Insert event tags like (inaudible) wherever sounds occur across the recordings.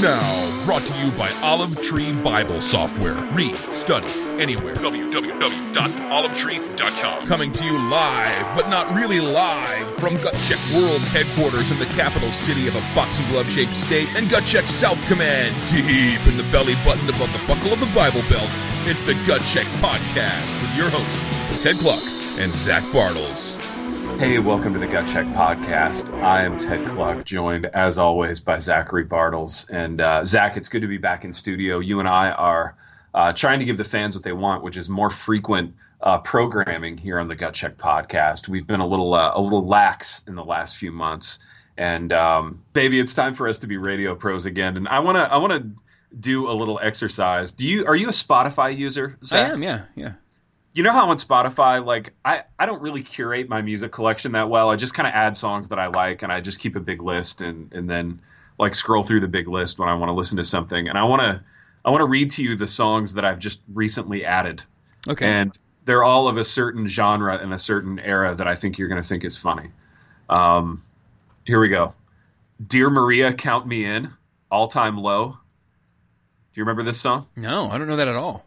Now, brought to you by Olive Tree Bible Software. Read, study, anywhere. www.olivetree.com. Coming to you live, but not really live, from Gut Check World Headquarters in the capital city of a boxing glove shaped state, and Gut Check South Command, deep in the belly button above the buckle of the Bible Belt. It's the Gut Check Podcast with your hosts, Ted Kluck and Zach Bartels. Hey, welcome to the Gut Check Podcast. I am Ted Kluck, joined as always by Zachary Bartels. And uh, Zach, it's good to be back in studio. You and I are uh, trying to give the fans what they want, which is more frequent uh, programming here on the Gut Check Podcast. We've been a little uh, a little lax in the last few months, and um, baby, it's time for us to be radio pros again. And I want to I want to do a little exercise. Do you are you a Spotify user? Zach? I am, yeah, yeah you know how on Spotify, like I, I don't really curate my music collection that well. I just kind of add songs that I like, and I just keep a big list, and and then like scroll through the big list when I want to listen to something. And I want to I want to read to you the songs that I've just recently added. Okay. And they're all of a certain genre and a certain era that I think you're going to think is funny. Um, here we go. Dear Maria, count me in. All time low. Do you remember this song? No, I don't know that at all.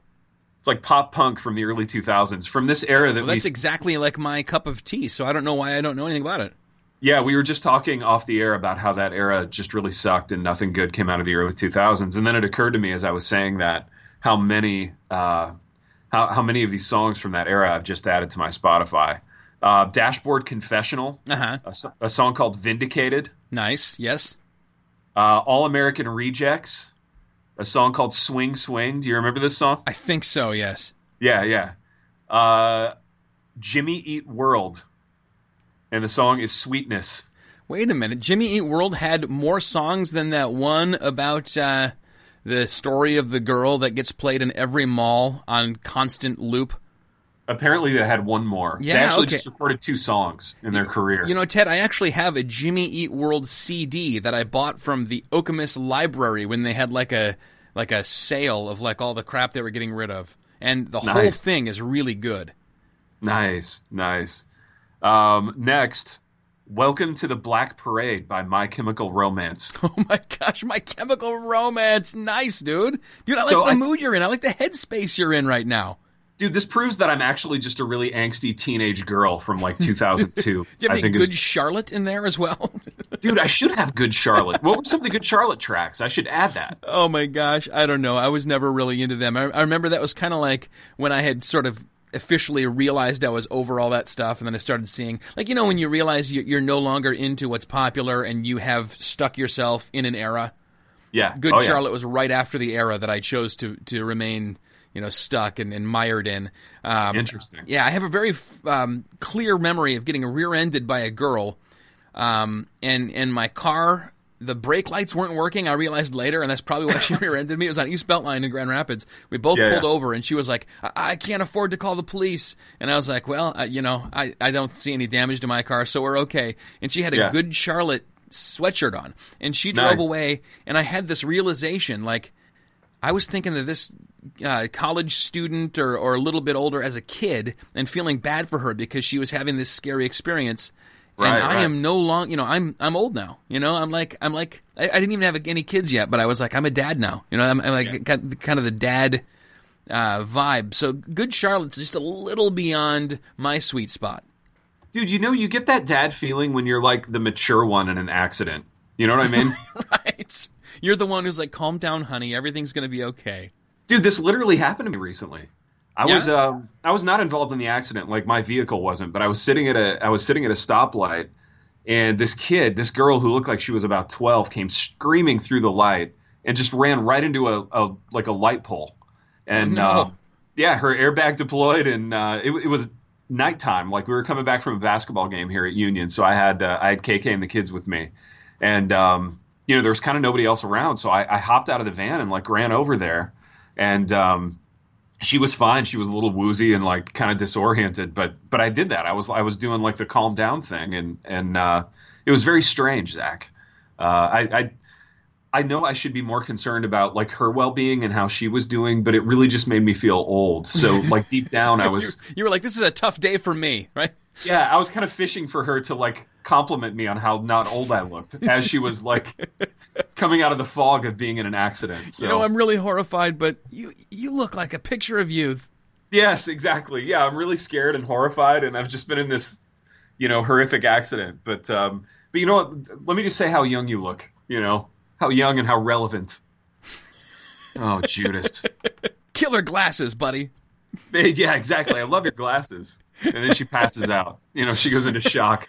It's like pop punk from the early 2000s, from this era that well, that's we, exactly like my cup of tea. So I don't know why I don't know anything about it. Yeah, we were just talking off the air about how that era just really sucked and nothing good came out of the early 2000s. And then it occurred to me as I was saying that how many uh, how how many of these songs from that era I've just added to my Spotify. Uh, Dashboard Confessional, uh-huh. a, a, song called Vindicated. Nice, yes. Uh, All American Rejects, a song called Swing Swing. Do you remember this song? I think so, yes. Yeah, yeah. Uh, Jimmy Eat World, and the song is Sweetness. Wait a minute. Jimmy Eat World had more songs than that one about uh, the story of the girl that gets played in every mall on constant loop. Apparently, they had one more. Yeah, they actually okay. just recorded two songs in their career. You know, Ted, I actually have a Jimmy Eat World CD that I bought from the Okemos Library when they had like a like a sale of like all the crap they were getting rid of, and the Nice. whole thing is really good. Nice, nice. Um, next, Welcome to the Black Parade by My Chemical Romance. (laughs) Oh my gosh, My Chemical Romance, nice, dude. Dude, I like So the I- mood you're in. I like the headspace you're in right now. Dude, this proves that I'm actually just a really angsty teenage girl from like (laughs) 2002. Do (laughs) you have I any think good is- Charlotte in there as well? (laughs) dude, I should have Good Charlotte. What were some of the Good Charlotte tracks? I should add that. oh my gosh, I don't know. I was never really into them. I, I remember that was kind of like when I had sort of officially realized I was over all that stuff, and then I started seeing, like, you know, when you realize you- you're no longer into what's popular and you have stuck yourself in an era. Yeah. Good Oh, yeah. Charlotte was right after the era that I chose to to remain, you know, stuck and, and mired in. Um, Interesting. Yeah, I have a very um, clear memory of getting rear-ended by a girl, um, and and my car. The brake lights weren't working. I realized later, and that's probably why she (laughs) rear-ended me. It was on East Beltline in Grand Rapids. We both Yeah, pulled yeah. over, and she was like, I-, "I can't afford to call the police." And I was like, "Well, uh, you know, I I don't see any damage to my car, so we're okay." And she had a Yeah. good Charlotte sweatshirt on, and she drove Nice. away. And I had this realization, like, I was thinking of this uh, college student or, or a little bit older as a kid and feeling bad for her because she was having this scary experience. Right, and I right. am no long, you know, I'm I'm old now. You know, I'm like I'm like I, I didn't even have any kids yet, but I was like I'm a dad now. You know, I'm, I'm like got the- kind of the dad uh, vibe. So Good Charlotte's just a little beyond my sweet spot. Dude, you know, you get that dad feeling when you're like the mature one in an accident. You know what I mean? (laughs) right? You're the one who's like, calm down, honey. Everything's gonna be okay. Dude, this literally happened to me recently. I Yeah? was um, I was not involved in the accident, like my vehicle wasn't, but I was sitting at a I was sitting at a stoplight, and this kid, this girl who looked like she was about twelve, came screaming through the light and just ran right into a, a like a light pole, and no. uh, yeah, her airbag deployed, and uh, it, it was nighttime. Like we were coming back from a basketball game here at Union, so I had uh, I had KK and the kids with me, and um, you know there was kind of nobody else around, so I, I hopped out of the van and like ran over there, and um, she was fine. She was a little woozy and like kind of disoriented, but but I did that. I was I was doing like the calm down thing, and and uh, it was very strange, Zach. Uh, I, I I know I should be more concerned about like her well being and how she was doing, but it really just made me feel old. So like deep down, I (laughs) was You were like, this is a tough day for me, right? yeah, I was kind of fishing for her to like compliment me on how not old I looked as she was like (laughs) coming out of the fog of being in an accident. So. You know, I'm really horrified, but you you look like a picture of youth. Yes, exactly. Yeah, I'm really scared and horrified, and I've just been in this, you know, horrific accident. But um, but you know what? Let me just say how young you look. You know, how young and how relevant. Oh, Judas. (laughs) Killer glasses, buddy. Yeah, exactly. I love your glasses. And then she passes out. You know, she goes into shock.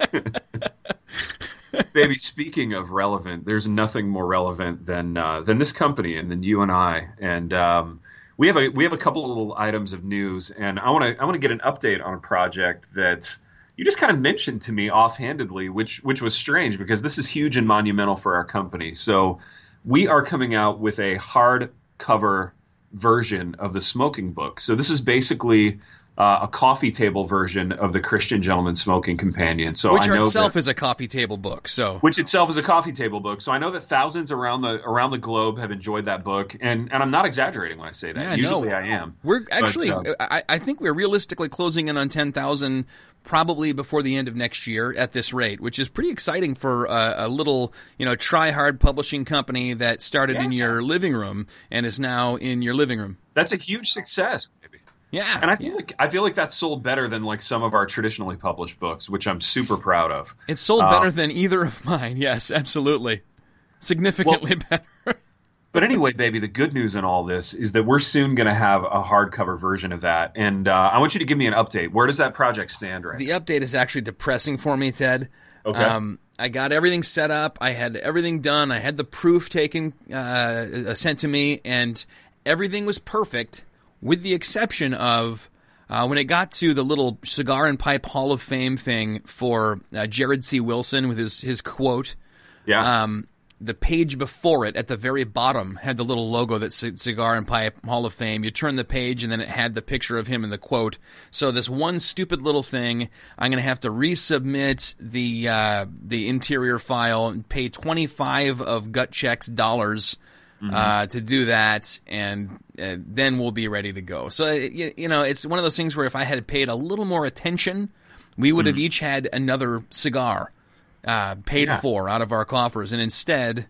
(laughs) Baby, speaking of relevant, there's nothing more relevant than uh, than this company and than you and I. And um, we have a we have a couple of little items of news, and I want to I want to get an update on a project that you just kind of mentioned to me offhandedly, which which was strange because this is huge and monumental for our company. So we are coming out with a hardcover version of the smoking book. So this is basically uh, a coffee table version of the Christian Gentleman Smoking Companion. So which I know itself that, is a coffee table book. So which itself is a coffee table book. So I know that thousands around the around the globe have enjoyed that book, and and I'm not exaggerating when I say that. Yeah, Usually no. I am. We're actually, But, um, I, I think we're realistically closing in on ten thousand, probably before the end of next year at this rate, which is pretty exciting for a, a little, you know, try hard publishing company that started in your living room and is now in your living room. that's a huge success. Yeah, And I feel yeah. like I feel like that's sold better than like some of our traditionally published books, which I'm super proud of. it's sold uh, better than either of mine. (laughs) Yes, absolutely, significantly better. (laughs) But anyway, baby, the good news in all this is that we're soon going to have a hardcover version of that, and uh, I want you to give me an update. Where does that project stand right? The update is actually depressing for me, Ted. Okay. Um, I got everything set up. I had everything done. I had the proof taken, uh, sent to me, and everything was perfect, with the exception of uh, when it got to the little cigar and pipe Hall of Fame thing for uh, Jared C. Wilson with his his quote. yeah. Um, the page before it, at the very bottom, had the little logo that said Cigar and Pipe Hall of Fame. You turn the page, and then it had the picture of him and the quote. So this one stupid little thing, I'm going to have to resubmit the uh, the interior file and pay 25 of Gut Check's dollars. Uh, to do that, and uh, then we'll be ready to go. So, uh, you, you know, it's one of those things where if I had paid a little more attention, we would have each had another cigar uh, paid Yeah. for out of our coffers, and instead,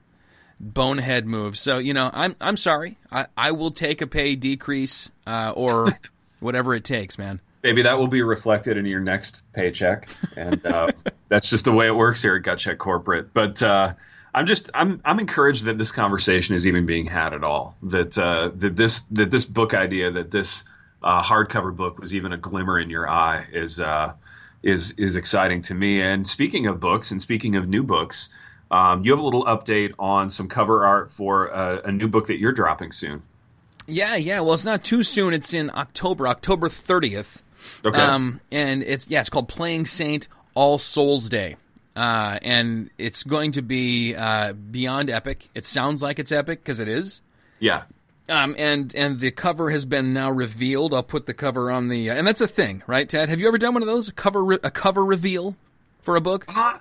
bonehead moves. So you know, I'm I'm sorry. I, I will take a pay decrease uh, or (laughs) whatever it takes, man. Maybe that will be reflected in your next paycheck, and uh, (laughs) that's just the way it works here at Gut Check Corporate. But uh, I'm just I'm I'm encouraged that this conversation is even being had at all. That uh, that this that this book idea that this uh, hardcover book was even a glimmer in your eye is uh, is is exciting to me. And speaking of books, and speaking of new books. Um, you have a little update on some cover art for a, a new book that you're dropping soon. Yeah, yeah. Well, it's not too soon. It's in October, October 30th. Okay. Um, and it's yeah, it's called Playing Saint All Souls Day. Uh, and it's going to be uh, beyond epic. It sounds like it's epic because it is. yeah. Um, and and the cover has been now revealed. I'll put the cover on the, uh, and that's a thing, right, Ted? Have you ever done one of those? A cover re- a cover reveal for a book? Ah,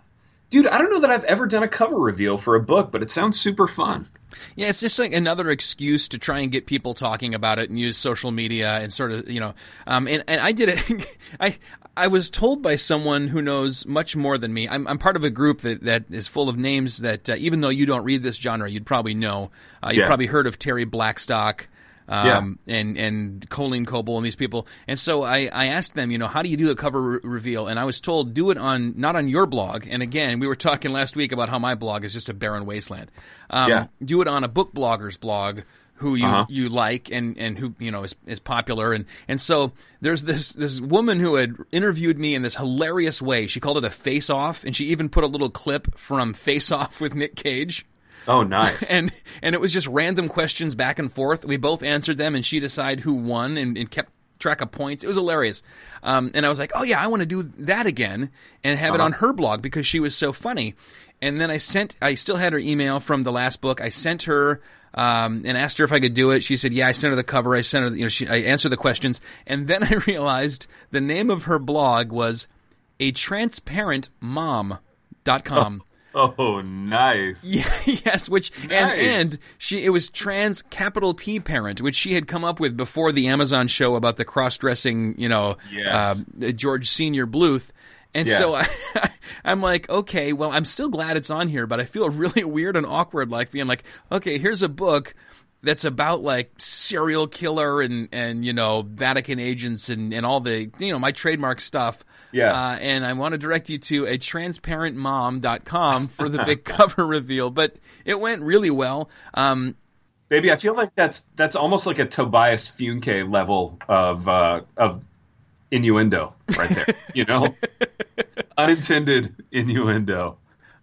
dude, I don't know that I've ever done a cover reveal for a book, but it sounds super fun. Yeah, it's just like another excuse to try and get people talking about it and use social media and sort of, you know, um, and, and I did it. (laughs) I, I was told by someone who knows much more than me. I'm, I'm part of a group that, that is full of names that, uh, even though you don't read this genre, you'd probably know. Uh, you've Yeah. probably heard of Terri Blackstock. Um, and, and Colleen Coble and these people. And so I, I asked them, you know, how do you do a cover re- reveal? And I was told, do it on, not on your blog. And again, we were talking last week about how my blog is just a barren wasteland. Um, Yeah. do it on a book blogger's blog who you, Uh-huh. you like and, and who you know is, is popular and, and so there's this this woman who had interviewed me in this hilarious way. She called it a face off and she even put a little clip from Face Off with Nick Cage Oh, nice. (laughs) and and it was just random questions back and forth. We both answered them, and she decided who won and, and kept track of points. It was hilarious. Um, and I was like, oh yeah, I want to do that again and have it on her blog because she was so funny. And then I sent, I still had her email from the last book. I sent her. Um, and asked her if I could do it. She said, "Yeah." I sent her the cover. I sent her, you know, she, I answered the questions, and then I (laughs) realized the name of her blog was a transparent mom.com. (laughs) oh, nice. (laughs) Yeah, yes, which and and she it was trans capital P parent, which she had come up with before the Amazon show about the cross dressing, you know, Yes. uh, George Senior Bluth. And Yeah. so I, (laughs) I'm like, okay, well, I'm still glad it's on here, but I feel (laughs) really weird and awkward, like being like, okay, here's a book that's about like serial killer and and you know Vatican agents and and all the you know my trademark stuff. Yeah. Uh, and I want to direct you to a transparentmom.com for the big (laughs) cover reveal, but it went really well. Um, Baby, I feel like that's that's almost like a Tobias Funke level of uh, of innuendo right there. you know, (laughs) unintended innuendo.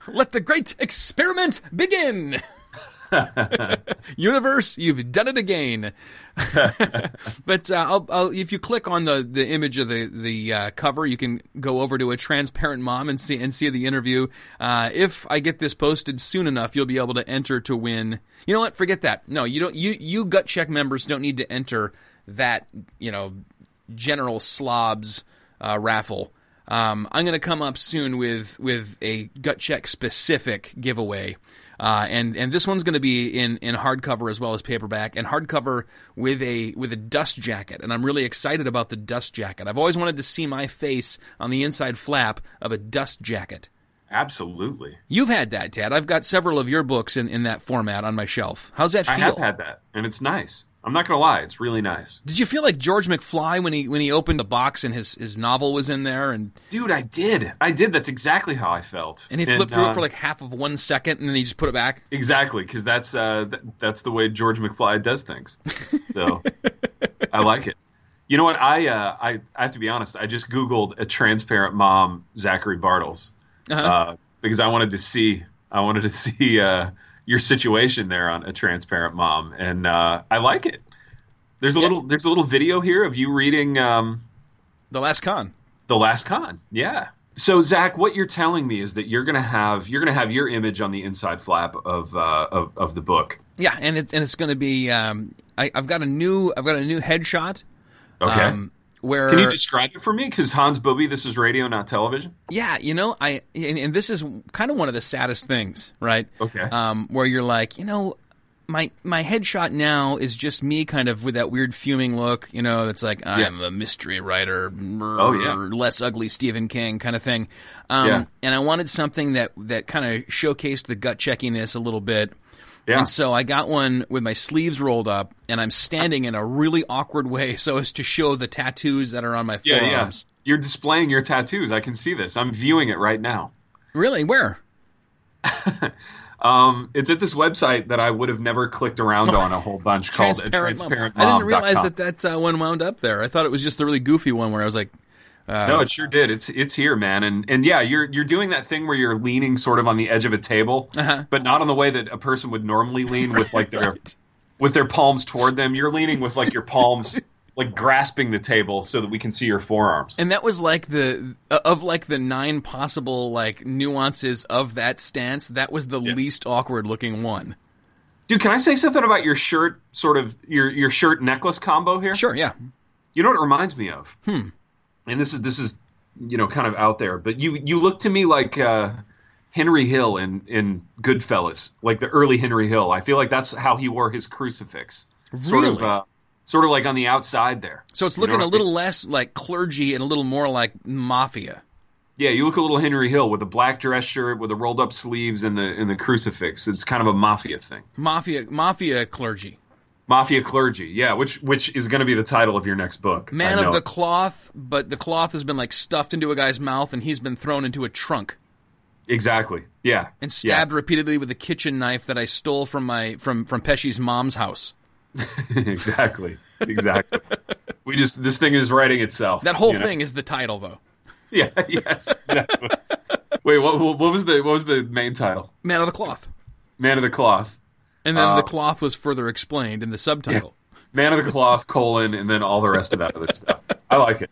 let the great experiment begin. (laughs) Universe, you've done it again. (laughs) but uh, I'll, I'll, if you click on the, the image of the the uh, cover, you can go over to a transparent mom and see and see the interview. Uh, if I get this posted soon enough, you'll be able to enter to win. You know what? Forget that. No, you don't. You you gut check members don't need to enter that. You know, general slobs uh, raffle. Um, I'm going to come up soon with with a gut check specific giveaway, uh, and and this one's going to be in in hardcover as well as paperback, and hardcover with a with a dust jacket, and I'm really excited about the dust jacket. I've always wanted to see my face on the inside flap of a dust jacket. Absolutely, You've had that, Ted. I've got several of your books in, in that format on my shelf. How's that feel? I have had that, and it's nice. I'm not gonna lie, it's really nice, Did you feel like George McFly when he when he opened the box and his, his novel was in there and dude. I did, I did. That's exactly how I felt. and he flipped through uh, it for like half of one second and then he just put it back? exactly because that's uh, th- that's the way George McFly does things. So (laughs) I like it. You know what? I uh, I I have to be honest. I just googled a transparent mom, Zachary Bartels, Uh-huh. uh, because I wanted to see I wanted to (laughs) see uh, your situation there on a transparent mom, and uh, I like it. There's a Yeah. little there's a little video here of you reading um, The Last Con. the Last Con. Yeah. So Zach, what you're telling me is that you're gonna have you're gonna have your image on the inside flap of uh, of, of the book. Yeah, and it's and it's going to be. Um, I, I've got a new. I've got a new headshot. Okay. Um, where Can you describe it for me? Because Hans Booby, this is radio, not television. yeah, you know, I and, and this is kind of one of the saddest things, right? Okay. Um, where you're like, you know, my my headshot now is just me, kind of with that weird fuming look, you know, that's like I'm a mystery writer, Oh, yeah. less ugly Stephen King kind of thing. Um, Yeah. And I wanted something that that kind of showcased the gut checkiness a little bit. Yeah. And so I got one with my sleeves rolled up, and I'm standing in a really awkward way (laughs) so as to show the tattoos that are on my yeah, yeah. forearms. You're displaying your tattoos. I can see this. I'm viewing it right now. Really? Where? (laughs) Um, it's at this website that I would have never clicked around on a whole bunch (laughs) called Transparent, Mom. transparent I didn't realize that that uh, one wound up there. I thought it was just a really goofy one where I was like, uh, No, it sure did. It's it's here, man. And and yeah, you're you're doing that thing where you're leaning sort of on the edge of a table, Uh-huh. but not on the way that a person would normally lean with like their Right. with their palms toward them. You're leaning with like your palms like grasping the table so that we can see your forearms. And that was like the of like the nine possible like nuances of that stance. That was the least awkward looking one. Dude, can I say something about your shirt sort of your your shirt necklace combo here? Sure, yeah. You know what it reminds me of? Hmm. And this is this is you know kind of out there, but you you look to me like uh, Henry Hill in in Goodfellas, like the early Henry Hill. I feel like that's how he wore his crucifix. Sort of uh, sort of like on the outside there. So it's You know looking a I little less like clergy and a little more like mafia. Yeah, you look a little Henry Hill with a black dress shirt with the rolled up sleeves and the and the crucifix. It's kind of a mafia thing. Mafia mafia clergy. Mafia clergy, yeah, which which is going to be the title of your next book. Man of the cloth, but the cloth has been like stuffed into a guy's mouth and he's been thrown into a trunk exactly, yeah, and stabbed repeatedly with a kitchen knife that I stole from my from from Pesci's mom's house. (laughs) Exactly, exactly. we just this thing is writing itself. That whole you know? thing is the title though. (laughs) Yeah, yes, exactly. Wait, what what was the what was the main title? Man of the cloth. Man of the Cloth. And then Uh, the cloth was further explained in the subtitle. Man of the Cloth colon and then all the rest of that other stuff. I like it.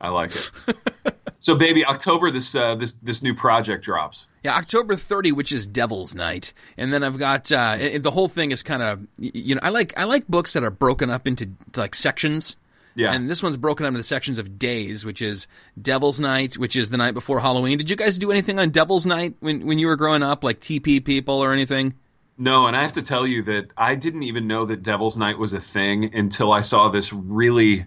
I like it. (laughs) So, baby, October this uh, this this new project drops. Yeah, October 30, which is Devil's Night, and then I've got uh, it- the whole thing is kind of you know I like I like books that are broken up into like sections. Yeah. And this one's broken up into the sections of days, which is Devil's Night, which is the night before Halloween. Did you guys do anything on Devil's Night when when you were growing up, like TP people or anything? No, and I have to tell you that I didn't even know that Devil's Night was a thing until I saw this really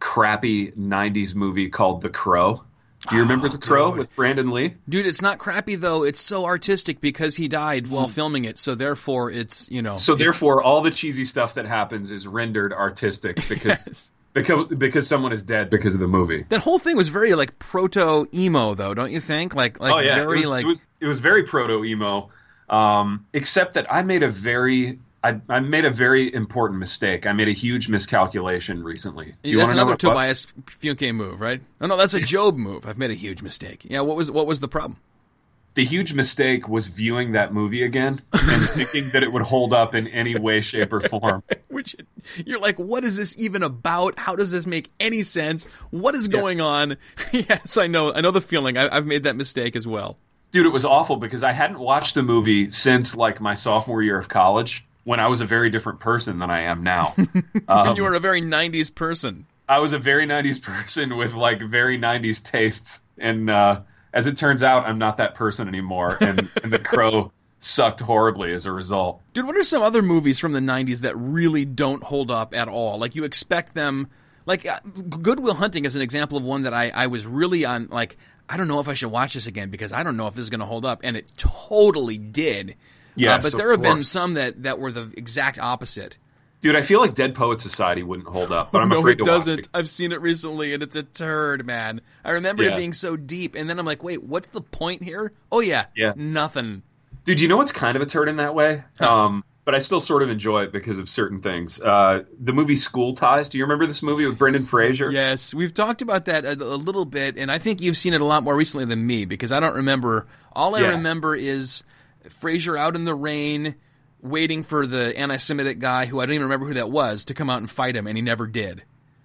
crappy 90s movie called The Crow Do you remember Oh, The Crow dude. with Brandon Lee? Dude, it's not crappy though. It's so artistic because he died while hmm. filming it. So therefore, it's you know. So it- therefore, all the cheesy stuff that happens is rendered artistic (laughs) because Yes. because because someone is dead because of the movie. that whole thing was very like proto emo though, don't you think? Like like oh yeah, very it was, like it was it was very proto emo, um, except that I made a very I, I made a very important mistake. I made a huge miscalculation recently. Do you that's another? Tobias Funke move, right? No, no, that's a GOB move. I've made a huge mistake. Yeah, what was what was the problem? The huge mistake was viewing that movie again and (laughs) thinking that it would hold up in any way, shape, or form. (laughs) Which you're like, what is this even about? How does this make any sense? What is going on? (laughs) yes, I know. I know the feeling. I, I've made that mistake as well. Dude, it was awful because I hadn't watched the movie since like my sophomore year of college when I was a very different person than I am now. (laughs) and you were a very '90s person. I was a very 90s person with like very 90s tastes. And uh, as it turns out, I'm not that person anymore. And, (laughs) and The Crow sucked horribly as a result. Dude, what are some other movies from the 90s that really don't hold up at all? Like, you expect them. Like, uh, Good Will Hunting is an example of one that I, I was really on. Like, I don't know if I should watch this again because I don't know if this is going to hold up. And it totally did. Yeah, uh, but there have been some that, that were the exact opposite. Dude, I feel like Dead Poet Society wouldn't hold up, but (laughs) I'm no, afraid it to watch doesn't. it. I've seen it recently, and it's a turd, man. I remember it being so deep, and then I'm like, wait, what's the point here? Oh yeah, Yeah. nothing. Dude, you know what's kind of a turd in that way? Um, but I still sort of enjoy it because of certain things. Uh, the movie School Ties. Do you remember this movie with Brendan Fraser? Yes, we've talked about that a, a little bit, and I think you've seen it a lot more recently than me because I don't remember. All I Yeah. remember is Fraser out in the rain, waiting for the anti-Semitic guy who I don't even remember who that was to come out and fight him, and he never did.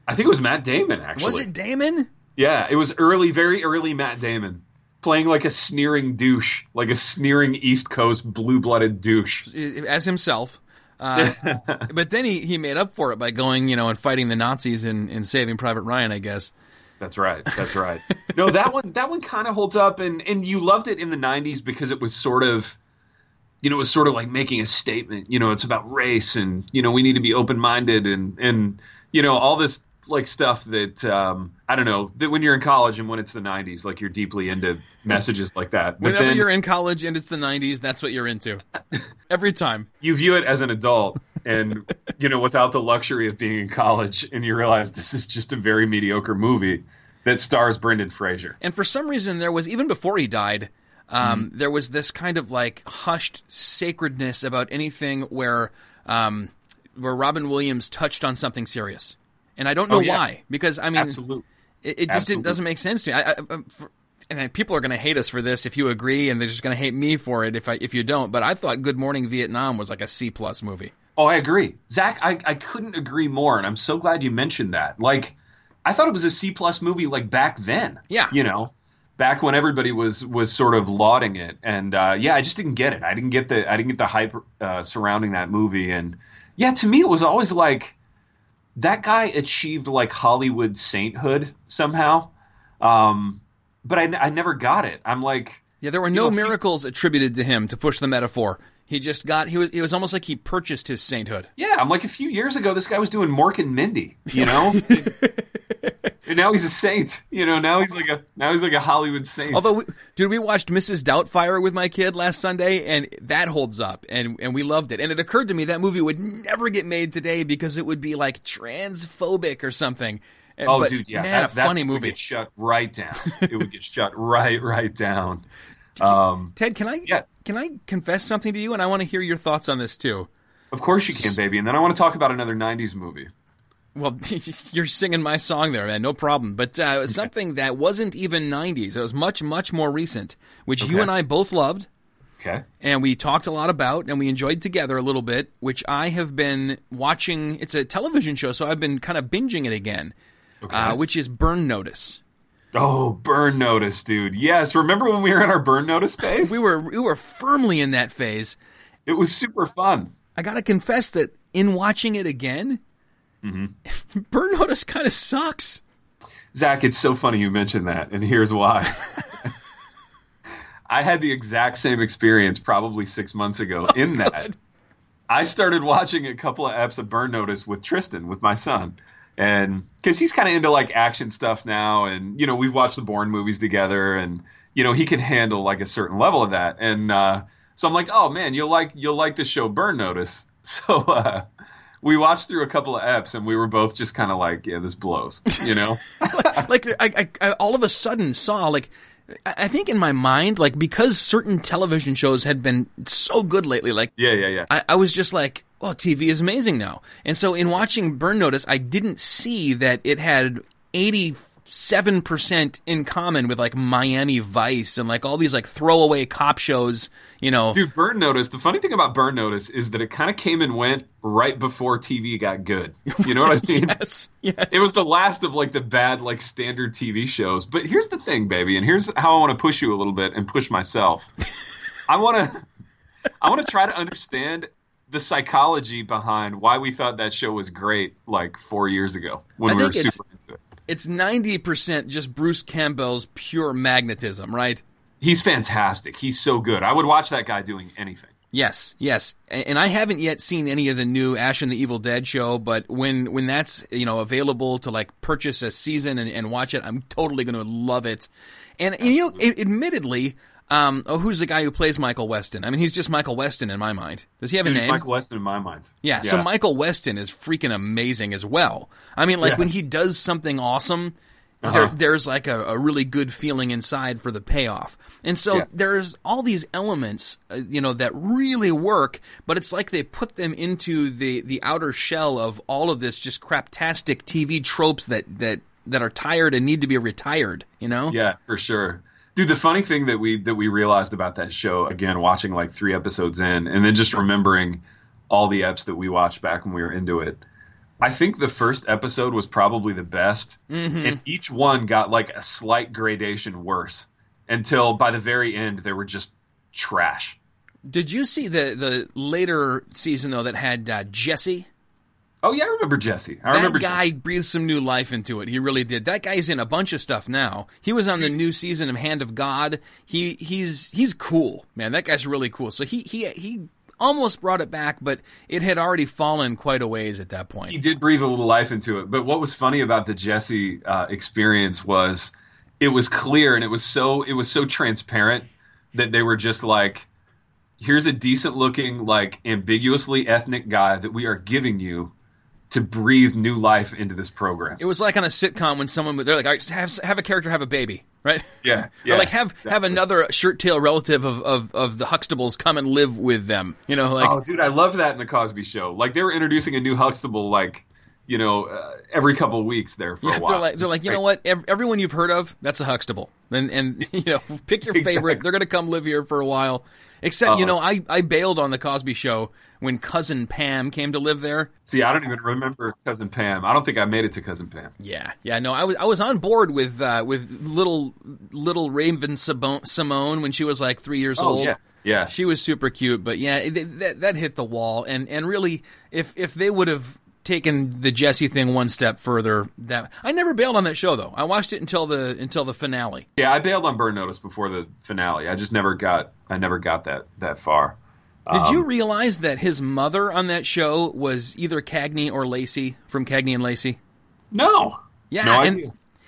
I think it was Matt Damon, actually. Was it Damon? Yeah, it was early, very early Matt Damon. Playing like a sneering douche, like a sneering East Coast blue blooded douche. as himself. Uh, (laughs) but then he, he made up for it by going, you know, and fighting the Nazis and, and saving Private Ryan, I guess. That's right. That's right. no, that one that one kind of holds up, and and you loved it in the '90s because it was sort of, you know, it was sort of like making a statement. You know, it's about race, and you know, we need to be open minded, and and you know, all this like stuff that um, I don't know that when you're in college and when it's the '90s, like you're deeply into (laughs) messages like that. But Whenever then you're in college and it's the 90s, that's what you're into. (laughs) Every time. you view it as an adult, and you know, without the luxury of being in college, and you realize this is just a very mediocre movie that stars Brendan Fraser. And for some reason, there was, even before he died, um, Mm-hmm. there was this kind of like hushed sacredness about anything where, um, where Robin Williams touched on something serious. And I don't know Oh, yeah. why, because I mean, Absolutely. It, it just didn't, doesn't make sense to me. I, I, I- for, and people are going to hate us for this if you agree, and they're just going to hate me for it if I if you don't. But I thought Good Morning Vietnam was like a C plus movie. Oh, I agree, Zach. I, I couldn't agree more, and I'm so glad you mentioned that. Like, I thought it was a C plus movie, like back then. Yeah. you know, back when everybody was was sort of lauding it, and uh, yeah, I just didn't get it. I didn't get the I didn't get the hype uh, surrounding that movie, and yeah, to me, it was always like that guy achieved like Hollywood sainthood somehow, um, but I, I never got it. I'm like. Yeah, there were no know, miracles attributed to him to push the metaphor. He just got he was it was almost like he purchased his sainthood. Yeah, I'm like a few years ago, this guy was doing Mork and Mindy, you (laughs) know, (laughs) and now he's a saint. You know, now he's like a now he's like a Hollywood saint. Although, we, dude, we watched Mrs. Doubtfire with my kid last Sunday, and that holds up, and and we loved it. And it occurred to me that movie would never get made today because it would be like transphobic or something. And- oh, but, dude, yeah, man, that, a that funny would movie. get shut right down. it would get shut (laughs) right, right down. Um, Ted, can I Yeah. can I confess something to you? And I want to hear your thoughts on this too. of course you can, baby. And then I want to talk about another '90s movie. Well, (laughs) you're singing my song there, man. No problem. But uh, was something that wasn't even 90s. It was much, much more recent, which you and I both loved. Okay, and we talked a lot about and we enjoyed together a little bit, which I have been watching. It's a television show, so I've been kind of binging it again, uh, which is Burn Notice. Oh, Burn Notice, dude. Yes, remember when we were in our Burn Notice (laughs) phase? We were we were firmly in that phase. it was super fun. I got to confess that in watching it again, Burn Notice kind of sucks. Zach, it's so funny you mentioned that, and here's why. (laughs) I had the exact same experience probably six months ago. in that, God. I started watching a couple of eps of Burn Notice with Tristan, with my son, and because he's kind of into like action stuff now, and you know we've watched the Bourne movies together, and you know he can handle like a certain level of that, and uh, so I'm like, oh man, you'll like you'll like the show Burn Notice. (laughs) So uh, we watched through a couple of eps, and we were both just kind of like, yeah, this blows, you know. (laughs) like I, I, I all of a sudden saw like I think in my mind, like because certain television shows had been so good lately, like yeah, yeah, yeah. I, I was just like, oh, TV is amazing now. And so in watching Burn Notice, I didn't see that it had eighty seven percent in common with like Miami Vice and like all these like throwaway cop shows. You know, dude, Burn Notice. The funny thing about Burn Notice is that it kind of came and went right before TV got good. You know what I (laughs) mean? yes, yes. It was the last of like the bad like standard TV shows. But here's the thing, baby, and here's how I want to push you a little bit and push myself. (laughs) I want to, I want to try to understand the psychology behind why we thought that show was great like four years ago when I we were super into it. It's ninety percent just Bruce Campbell's pure magnetism, right? He's fantastic. He's so good. I would watch that guy doing anything. Yes, yes, and I haven't yet seen any of the new Ash and the Evil Dead show, but when when that's you know available to like purchase a season and, and watch it, I'm totally going to love it. And, and you know, admittedly, um, oh, who's the guy who plays Michael Westen? I mean, he's just Michael Westen in my mind. Does he have a He's name? Michael Westen in my mind. Yeah, so Michael Westen is freaking amazing as well. I mean, like Yeah. when he does something awesome, Uh-huh. there, there's like a, a really good feeling inside for the payoff. And so Yeah. there's all these elements, uh, you know, that really work, but it's like they put them into the, the outer shell of all of this just craptastic TV tropes that, that, that are tired and need to be retired, you know? Yeah, for sure. Dude, the funny thing that we that we realized about that show again, watching like three episodes in, and then just remembering all the eps that we watched back when we were into it. I think the first episode was probably the best, and each one got like a slight gradation worse until by the very end they were just trash. Did you see the, the later season though that had uh, Jesse? Oh yeah, I remember Jesse. I that remember guy Jesse. breathed some new life into it. He really did. That guy's in a bunch of stuff now. He was on the new season of Hand of God. He he's he's cool, man. That guy's really cool. So he he he almost brought it back, but it had already fallen quite a ways at that point. he did breathe a little life into it. But what was funny about the Jesse uh, experience was it was clear and it was so it was so transparent that they were just like, here's a decent looking like ambiguously ethnic guy that we are giving you to breathe new life into this program. It was like on a sitcom when someone they're like, All right, have have a character have a baby, (laughs) right? Yeah, yeah, or like have have another shirt tail relative of, of, of the Huxtables come and live with them. You know, like oh, dude, I love that in the Cosby Show. Like they were introducing a new Huxtable like you know uh, every couple of weeks there for Yeah, a while. they're like, they're like, you know what? Ev- everyone you've heard of, that's a Huxtable, and and (laughs) you know, pick your (laughs) favorite. They're going to come live here for a while. Except, you Uh-huh. know, I I bailed on the Cosby Show when cousin Pam came to live there. See, I don't even remember cousin Pam. I don't think I made it to cousin Pam. Yeah, yeah, no, I was I was on board with uh, with little little Raven-Symoné when she was like three years Oh old. yeah, yeah. She was super cute, but yeah, it, that that hit the wall. And and really, if if they would have taken the Jesse thing one step further, that I never bailed on that show though. I watched it until the until the finale. Yeah, I bailed on Burn Notice before the finale. I just never got I never got that that far. Did you Um, realize that his mother on that show was either Cagney or Lacey from Cagney and Lacey? No. Yeah, No and idea.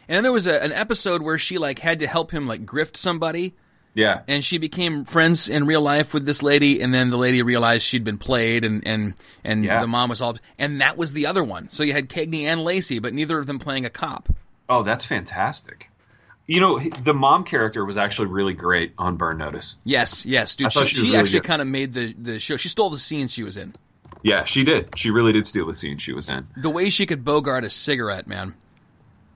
and then there was a, an episode where she like had to help him like grift somebody, Yeah. and she became friends in real life with this lady, and then the lady realized she'd been played, and and and Yeah. the mom was all, and that was the other one. So you had Cagney and Lacey, but neither of them playing a cop. Oh, that's fantastic. You know, the mom character was actually really great on Burn Notice. Yes, yes, dude. She, she she really actually kind of made the the show. She stole the scenes she was in. Yeah, she did. She really did steal the scene she was in. The way she could bogart a cigarette, man.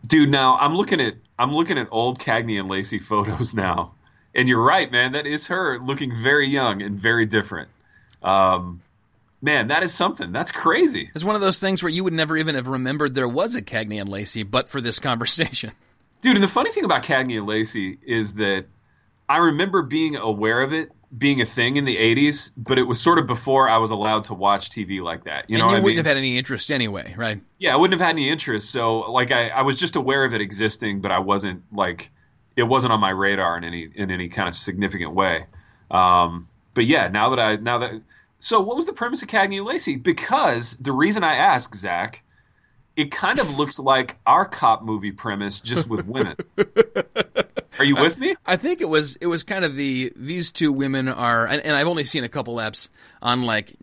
Dude, now I'm looking at I'm looking at old Cagney and Lacey photos now, and you're right, man. That is her looking very young and very different. Um, man, that is something. That's crazy. It's one of those things where you would never even have remembered there was a Cagney and Lacey, but for this conversation. (laughs) Dude, and the funny thing about Cagney and Lacey is that I remember being aware of it being a thing in the 80s, but it was sort of before I was allowed to watch TV like that. You know you what I wouldn't mean? have had any interest anyway, right? yeah, I wouldn't have had any interest. So, like, I, I was just aware of it existing, but I wasn't, like, it wasn't on my radar in any in any kind of significant way. Um, but yeah, now that I now that so, what was the premise of Cagney and Lacey? Because the reason I ask Zach it kind of looks like our cop movie premise, just with women. (laughs) Are you with me? I think it was it was kind of the these two women are, and, and I've only seen a couple eps on like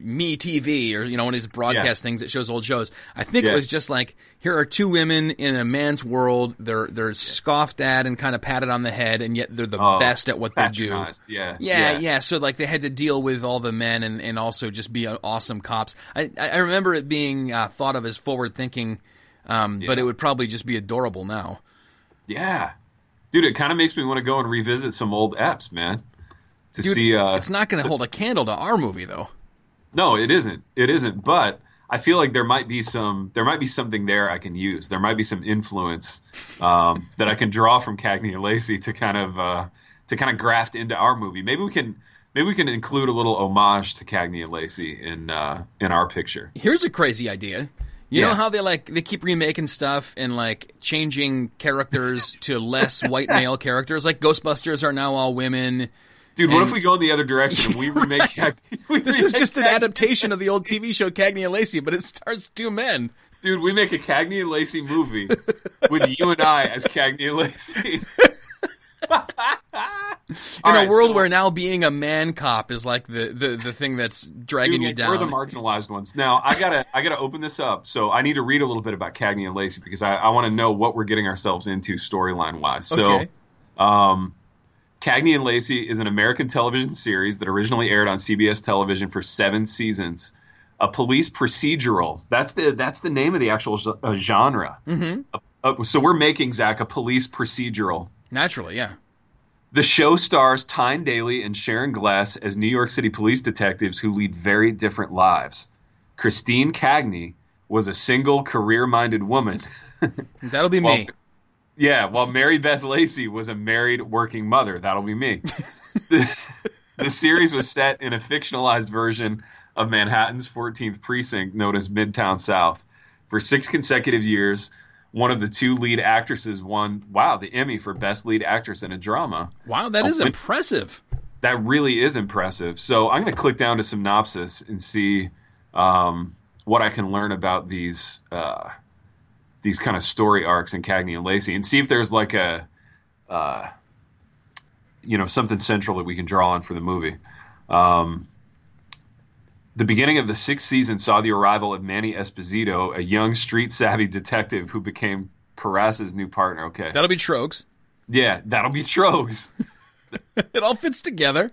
Me TV or you know one of these broadcast Yeah. things that shows old shows. I think it was just like here are two women in a man's world. They're they're scoffed at and kind of patted on the head, and yet they're the Oh, best at what they do. Yeah, Yeah, yeah, So like they had to deal with all the men and, and also just be uh, awesome cops. I I I remember it being uh, thought of as forward thinking, um, but it would probably just be adorable now. Yeah. Dude, it kind of makes me want to go and revisit some old eps, man. To Dude, see uh it's not going to hold a candle to our movie though. No, it isn't. It isn't, but I feel like there might be some there might be something there I can use. There might be some influence um, that I can draw from Cagney and Lacey to kind of uh, to kind of graft into our movie. Maybe we can maybe we can include a little homage to Cagney and Lacey in uh, in our picture. Here's a crazy idea. You know how they like they keep remaking stuff and like changing characters (laughs) to less white male characters. Like Ghostbusters are now all women. Dude, what And- if we go in the other direction and (laughs) we remake Cagney? (laughs) we This is just an adaptation of the old TV show Cagney and Lacey, but it stars two men. Dude, we make a Cagney and Lacey movie (laughs) with you and I as Cagney and Lacey. In a world where now being a man cop is like the, the, the thing that's dragging Dude, you down. We're the marginalized ones. Now I gotta I gotta open this up. So I need to read a little bit about Cagney and Lacey because I, I want to know what we're getting ourselves into storyline wise. So Okay. um, Cagney and Lacey is an American television series that originally aired on CBS television for seven seasons. A police procedural. That's the that's the name of the actual uh, genre. Mm-hmm. Uh, so we're making Zach a police procedural. Naturally, yeah. The show stars Tyne Daly and Sharon Gless as New York City police detectives who lead very different lives. Christine Cagney was a single, career minded woman. That'll be me. Yeah, while Mary Beth Lacey was a married working mother. That'll be me. (laughs) the, the series was set in a fictionalized version of Manhattan's 14th precinct known as Midtown South. For six consecutive years, one of the two lead actresses won, wow, the Emmy for Best Lead Actress in a Drama. Wow, that is when- impressive. That really is impressive. So I'm going to click down to synopsis and see um, what I can learn about these uh, these kind of story arcs in Cagney and Lacey, and see if there's like a uh, you know something central that we can draw on for the movie. Um, the beginning of the sixth season saw the arrival of Manny Esposito, a young street savvy detective who became Carras's new partner. Okay, That'll be Trogs. yeah, that'll be Trogs. (laughs) It all fits together.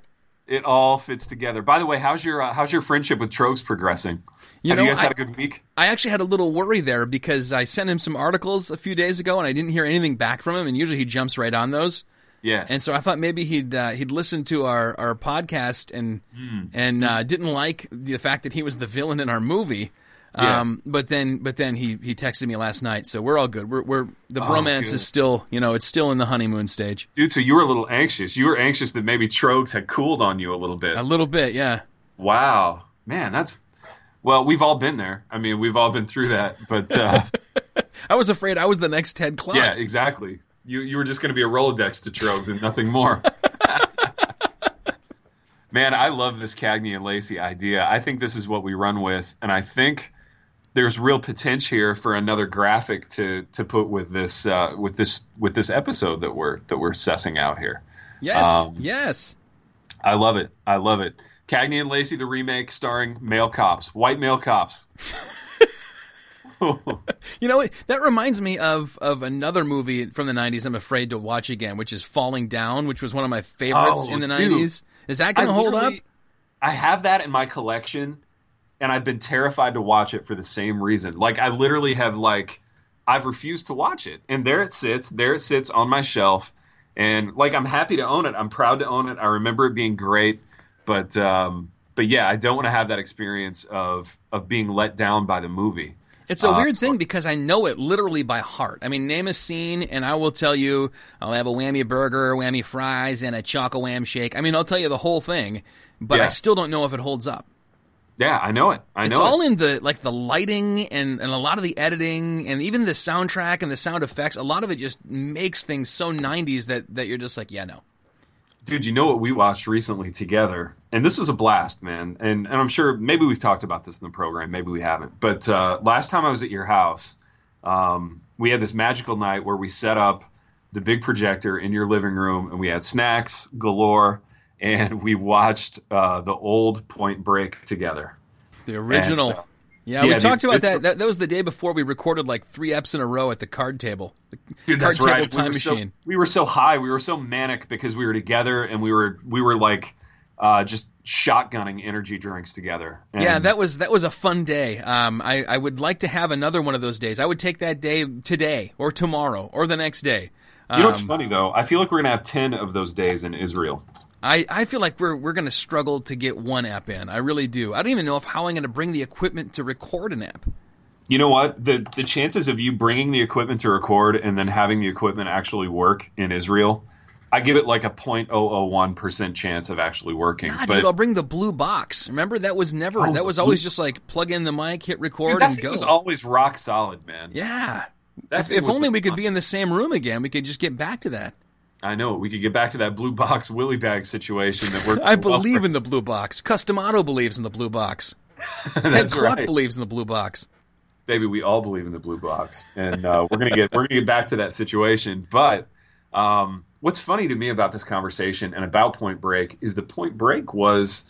It all fits together. By the way, how's your uh, how's your friendship with Trogs progressing? You Have know, you guys I- had a good week? I actually had a little worry there because I sent him some articles a few days ago and I didn't hear anything back from him. And usually he jumps right on those. Yeah. And so I thought maybe he'd uh, he'd listened to our, our podcast and Hmm. and uh, didn't like the fact that he was the villain in our movie. Yeah. Um, but then but then he, he texted me last night, so we're all good. We're we're the Oh, bromance good. is still you know it's still in the honeymoon stage Dude, so you were a little anxious. You were anxious that maybe Trogs had cooled on you a little bit. a little bit, yeah. Wow. Man, that's well, we've all been there. I mean, we've all been through that. But uh, (laughs) I was afraid I was the next Ted Clark. yeah, exactly. You you were just going to be a Rolodex to Trogs and nothing more. (laughs) Man, I love this Cagney and Lacey idea. I think this is what we run with, and I think there's real potential here for another graphic to to put with this uh, with this with this episode that we're that we're sussing out here. Yes, Um, yes. I love it. I love it. Cagney and Lacey, the remake starring male cops, white male cops. (laughs) (laughs) You know, that reminds me of of another movie from the '90s. I'm afraid to watch again, which is Falling Down, which was one of my favorites Oh, in the dude. '90s. Is that going to hold up? I have that in my collection, and I've been terrified to watch it for the same reason. Like I literally have like I've refused to watch it, and there it sits. There it sits on my shelf, and like I'm happy to own it. I'm proud to own it. I remember it being great, but um, but yeah, I don't want to have that experience of of being let down by the movie. It's a Uh, weird thing because I know it literally by heart. I mean, name a scene, and I will tell you. I'll have a whammy burger, whammy fries, and a choco wham shake. I mean, I'll tell you the whole thing, but I still don't know if it holds up. Yeah, I know it. I It's all it. in the like the lighting and, and a lot of the editing and even the soundtrack and the sound effects. A lot of it just makes things so '90s that that you're just like, yeah, no. Dude, you know what we watched recently together, and this was a blast, man. And and I'm sure maybe we've talked about this in the program, maybe we haven't. But uh, last time I was at your house, um, we had this magical night where we set up the big projector in your living room, and we had snacks galore, and we watched uh, the old Point Break together. The original. And, uh, yeah, yeah, we talked about that. that. That was the day before we recorded like three eps in a row at the card table. The Dude, card table right. time we machine. So, we were so high, we were so manic because we were together and we were we were like uh, just shotgunning energy drinks together. And yeah, that was that was a fun day. Um, I, I would like to have another one of those days. I would take that day today or tomorrow or the next day. Um, you know what's um, funny though? I feel like we're gonna have ten of those days in Israel. I, I feel like we're we're going to struggle to get one app in. I really do. I don't even know if how I'm going to bring the equipment to record an app. You know what? The the chances of you bringing the equipment to record and then having the equipment actually work in Israel, I give it like a 0.001% chance of actually working. Nah, but, dude, I'll bring the blue box. Remember that was never oh, that was always just like plug in the mic, hit record dude, and go. was always rock solid, man. Yeah. If, if only we could be in the same room again, we could just get back to that. I know we could get back to that blue box (laughs) willy bag situation that we're. I believe well in the blue box. Customato believes in the blue box. (laughs) Ted Kluck right. believes in the blue box. Baby, we all believe in the blue box, and uh, we're gonna get we're gonna get back to that situation. But um, what's funny to me about this conversation and about Point Break is the Point Break was,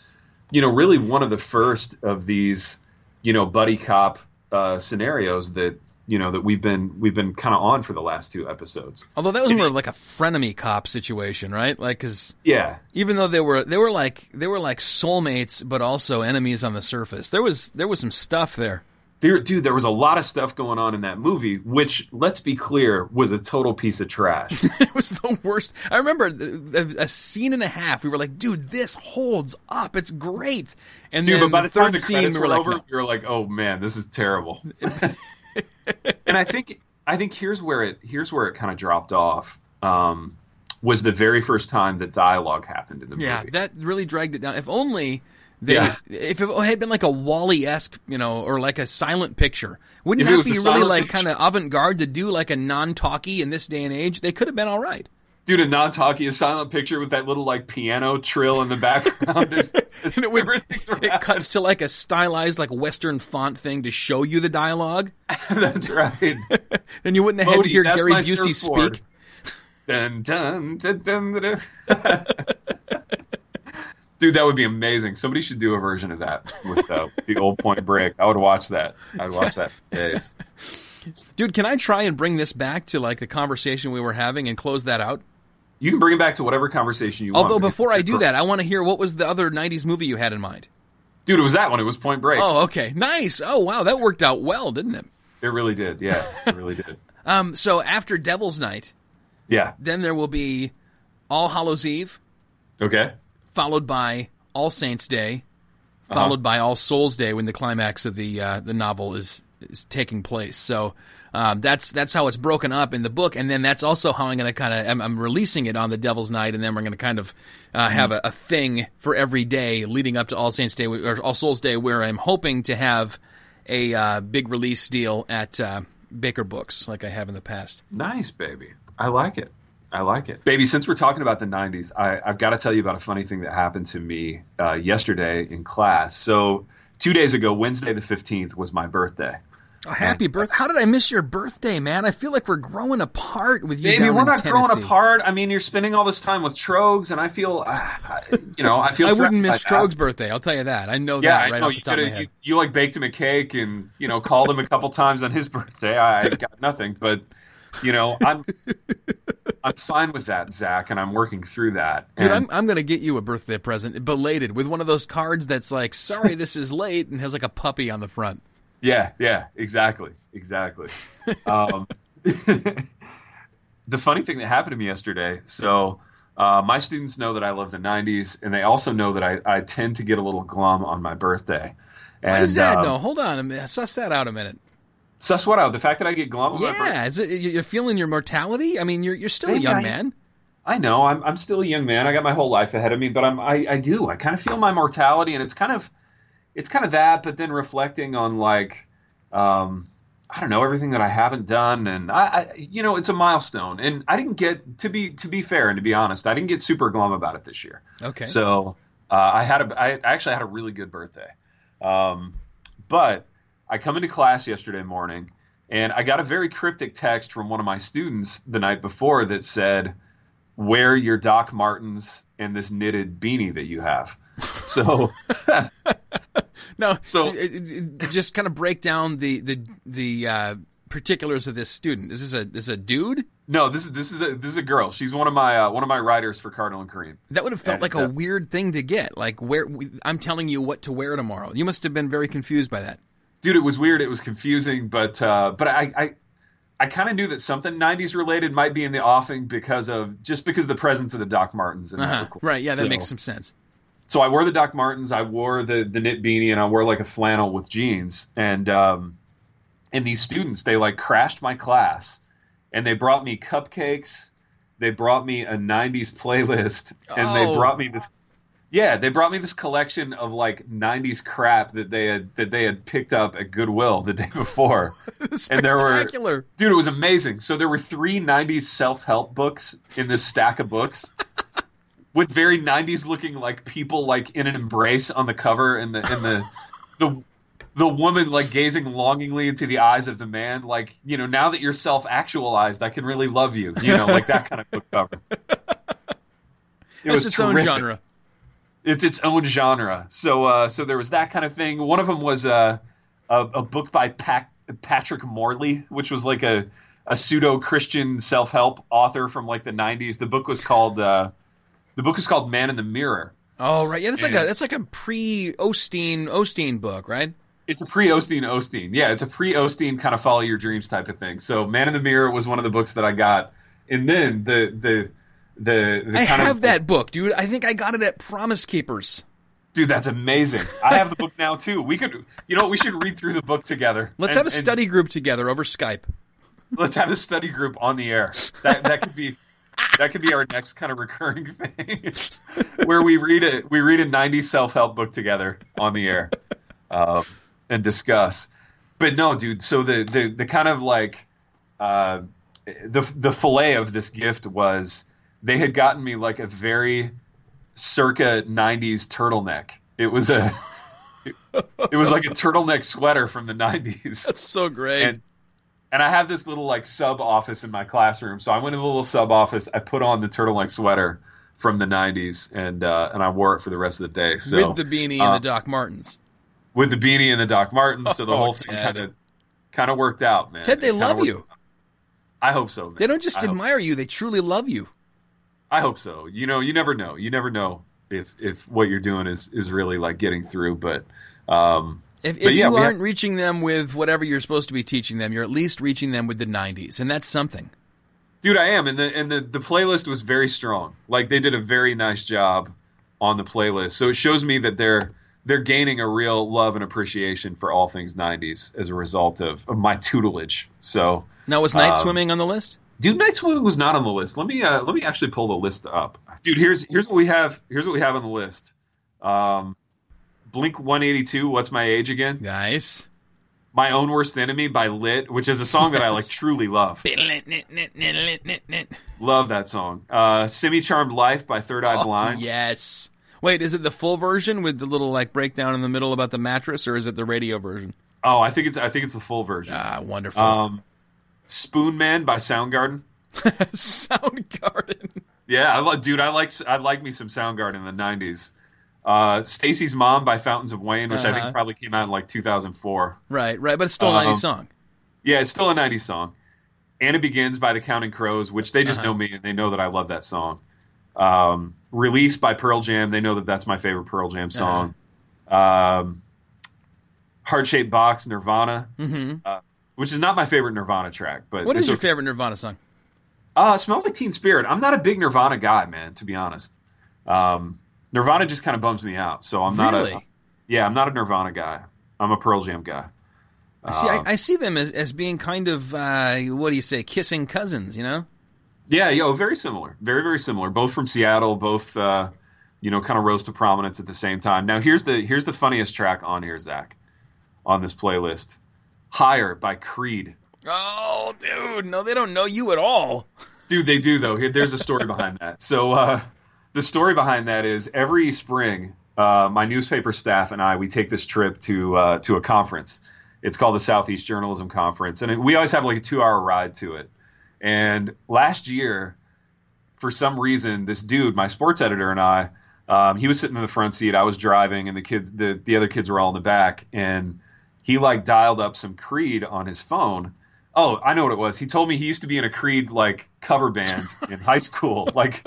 you know, really one of the first of these, you know, buddy cop uh, scenarios that you know that we've been we've been kind of on for the last two episodes. Although that was more like a frenemy cop situation, right? Like, because yeah, even though they were they were like they were like soulmates, but also enemies on the surface. There was there was some stuff there. There, dude, there was a lot of stuff going on in that movie, which, let's be clear, was a total piece of trash. (laughs) it was the worst. I remember a, a, scene and a half. We were like, dude, this holds up. It's great. And dude, then but by the, the third scene, we were like, over, no. we were like, oh man, this is terrible. (laughs) (laughs) and I think I think here's where it here's where it kind of dropped off. Um, was the very first time that dialogue happened in the yeah, movie. Yeah, that really dragged it down. If only they, yeah. if it had been like a WALL-E esque, you know, or like a silent picture, wouldn't if that be really like kind of avant garde to do like a non talkie in this day and age? They could have been all right dude, a non-talkie, a silent picture with that little like piano trill in the background. Is, (laughs) is it, would, (laughs) it cuts to like a stylized like Western font thing to show you the dialogue. (laughs) that's right. then you wouldn't have Modi, had to hear Gary Busey speak. Dun, dun, dun, dun, dun. Dude, that would be amazing. Somebody should do a version of that with uh, the old Point Break. I would watch that. I'd watch that for days. Dude, can I try and bring this back to like the conversation we were having and close that out? You can bring it back to whatever conversation you Although want. Although before I do that, I want to hear what was the other '90s movie you had in mind. Dude, it was that one. It was Point Break. Oh, okay, nice. Oh, wow, that worked out well, didn't it? It really did. Yeah, it really (laughs) did. um, so after Devil's Night, yeah, then there will be All Hallows Eve. Okay. Followed by All Saints Day, uh-huh. followed uh-huh. by All Souls Day when the climax of the uh, the novel is is taking place. So um, that's that's how it's broken up in the book, and then that's also how I'm going to kind of I'm, I'm, releasing it on the Devil's Night, and then we're going to kind of uh, have a, a, thing for every day leading up to All Saints Day or All Souls Day, where I'm hoping to have a uh, big release deal at uh, Baker Books, like I have in the past. Nice, baby. I like it. I like it, baby. Since we're talking about the '90s, I, have got to tell you about a funny thing that happened to me uh, yesterday in class. So two days ago, Wednesday the 15th, was my birthday. Oh, happy birthday! How did I miss your birthday, man? I feel like we're growing apart with you. Maybe we're not Tennessee. growing apart. I mean, you're spending all this time with Trogs, and I feel, uh, you know, I feel. I wouldn't miss Trogs' birthday. I'll tell you that. I know yeah, that right know. off the top of my head. You, you, like baked him a cake and you know called him a couple times on his (laughs) birthday. I got nothing, but you know, I'm I'm fine with that, Zach, and I'm working through that. Dude, I'm I'm gonna get you a birthday present, belated, with one of those cards that's like, "Sorry, this is late," and has like a puppy on the front. Yeah, yeah, exactly, exactly. um, (laughs) the funny thing that happened to me yesterday. So, uh, my students know that I love the '90s, and they also know that I, I tend to get a little glum on my birthday. And, Why is that? Um, no, hold on a minute. Suss that out a minute. Suss what out? The fact that I get glum. yeah, is it you're feeling your mortality? I mean, you're you're still a young man. I know I'm I'm still a young man. I got my whole life ahead of me, but I'm I, I do. I kind of feel my mortality, and it's kind of it's kind of that, but then reflecting on like, um, I don't know everything that I haven't done, and I, I, you know, it's a milestone, and I didn't get to be to be fair and to be honest, I didn't get super glum about it this year. Okay. So Uh, I had a, I actually had a really good birthday, um, but I come into class yesterday morning and I got a very cryptic text from one of my students the night before that said, "Wear your Doc Martens and this knitted beanie that you have." So, (laughs) (laughs) No, So- uh, uh, just kind of break down the the the uh, particulars of this student. Is this a is a dude? no, this is this is a this is a girl. She's one of my uh, one of my writers for Cardinal and Cream. That would have felt And, like a uh, weird thing to get. Like where I'm telling you what to wear tomorrow. You must have been very confused by that. dude, it was weird. It was confusing, but uh, but I I, I kind of knew that something '90s related might be in the offing because of just because of the presence of the Doc Martens. And Uh-huh. Right? Yeah, that So- makes some sense. So I wore the Doc Martens, I wore the the knit beanie, and I wore like a flannel with jeans. And um, and these students, they like crashed my class, and they brought me cupcakes. They brought me a '90s playlist, and they Oh. brought me this. Yeah, they brought me this collection of like '90s crap that they had that they had picked up at Goodwill the day before. (laughs) And there were-. Dude, it was amazing. So there were three '90s self-help books in this stack of books, with very '90s looking like people like in an embrace on the cover, and the and the (laughs) the the woman like gazing longingly into the eyes of the man. Like you know, now that you're self-actualized, I can really love you. You know, like that kind of book cover. It It's was its own genre. it's its own genre. So uh, so there was that kind of thing. One of them was uh, a a book by Pac- Patrick Morley, which was like a a pseudo Christian self help author from like the '90s. The book was called uh, the book is called Man in the Mirror. Oh right, yeah. That's like a that's like a pre Osteen Osteen book, right? It's a pre Osteen Osteen. Yeah, it's a pre Osteen kind of follow your dreams type of thing. So Man in the Mirror was one of the books that I got, and then the the the, the I kind have of, that book, dude. I think I got it at Promise Keepers. Dude, that's amazing. I have the book now too. We could, you know, what, we should read through the book together. Let's And- have a study group together over Skype. let's have a study group on the air. That that could be that could be our next kind of recurring (laughs) thing, where we read it. We read a '90s self help book together on the air, um, and discuss. But no, dude. So the the the kind of like uh, the the fillet of this gift was they had gotten me like a very circa '90s turtleneck. It was a it was like a turtleneck sweater from the '90s (laughs) That's so great. and and I have this little like sub office in my classroom. So I went to the little sub office. I put on the turtleneck sweater from the '90s, and uh, and I wore it for the rest of the day. So With the beanie uh, and the Doc Martens. with the beanie and the Doc Martens, so the Oh, whole thing kind of kind of worked out, man. Ted, they love you. I hope so. Man. They don't just I admire you; they truly love you. I hope so. You know, you never know. You never know if if what you're doing is is really like getting through. But um, If, if yeah, you aren't reaching them with whatever you're supposed to be teaching them, you're at least reaching them with the '90s, and that's something. Dude, I am, and the and the, the playlist was very strong. Like they did a very nice job on the playlist, so it shows me that they're they're gaining a real love and appreciation for all things '90s as a result of, of my tutelage. So, Now, was night Um, swimming on the list? dude, Night Swimming was not on the list. Let me uh, let me actually pull the list up. Dude, here's here's what we have. Here's what we have on the list. Um, Blink 182. What's my age again? Nice. My own worst enemy by Lit, which is a song that I like truly love. Love that song. Uh, Semi Charmed Life by Third Eye Oh, Blind. yes. Wait, is it the full version with the little like breakdown in the middle about the mattress, or is it the radio version? Oh, I think it's I think it's the full version. Ah, wonderful. Um, Spoon Man by Soundgarden. (laughs) Soundgarden. Yeah, I like, dude. I like I like me some Soundgarden in the '90s. Uh, Stacy's Mom by Fountains of Wayne, which I Uh-huh. think probably came out in like 2004. Right, right, but it's still a 90s Um, song. Yeah, it's still a '90s song. Anna Begins by the Counting Crows, which they just Uh-huh. know me and they know that I love that song. Um, Release by Pearl Jam, they know that that's my favorite Pearl Jam song. Um, Heart Shaped Box, Nirvana, hmm uh, which is not my favorite Nirvana track, but What is your okay. favorite Nirvana song? Uh, smells like Teen Spirit. I'm not a big Nirvana guy, man. To be honest, um, Nirvana just kind of bums me out. So I'm not really? a yeah, I'm not a Nirvana guy. I'm a Pearl Jam guy. see, I, Um, I see them as, as being kind of uh, what do you say, kissing cousins? You know? Yeah, yo, very similar, very very similar. Both from Seattle, both uh, you know, kind of rose to prominence at the same time. Now here's the here's the funniest track on here, Zach, on this playlist. Higher by Creed. Oh, dude, no, they don't know you at all. Dude, they do though. There's a story behind that. So uh, the story behind that is every spring, uh, my newspaper staff and I we take this trip to uh, to a conference. It's called the Southeast Journalism Conference, and it, we always have like a two hour ride to it. And last year, for some reason, this dude, my sports editor, and I, um, he was sitting in the front seat. I was driving, and the kids, the the other kids were all in the back, and he like dialed up some Creed on his phone. Oh, I know what it was. He told me he used to be in a Creed like cover band (laughs) in high school. Like,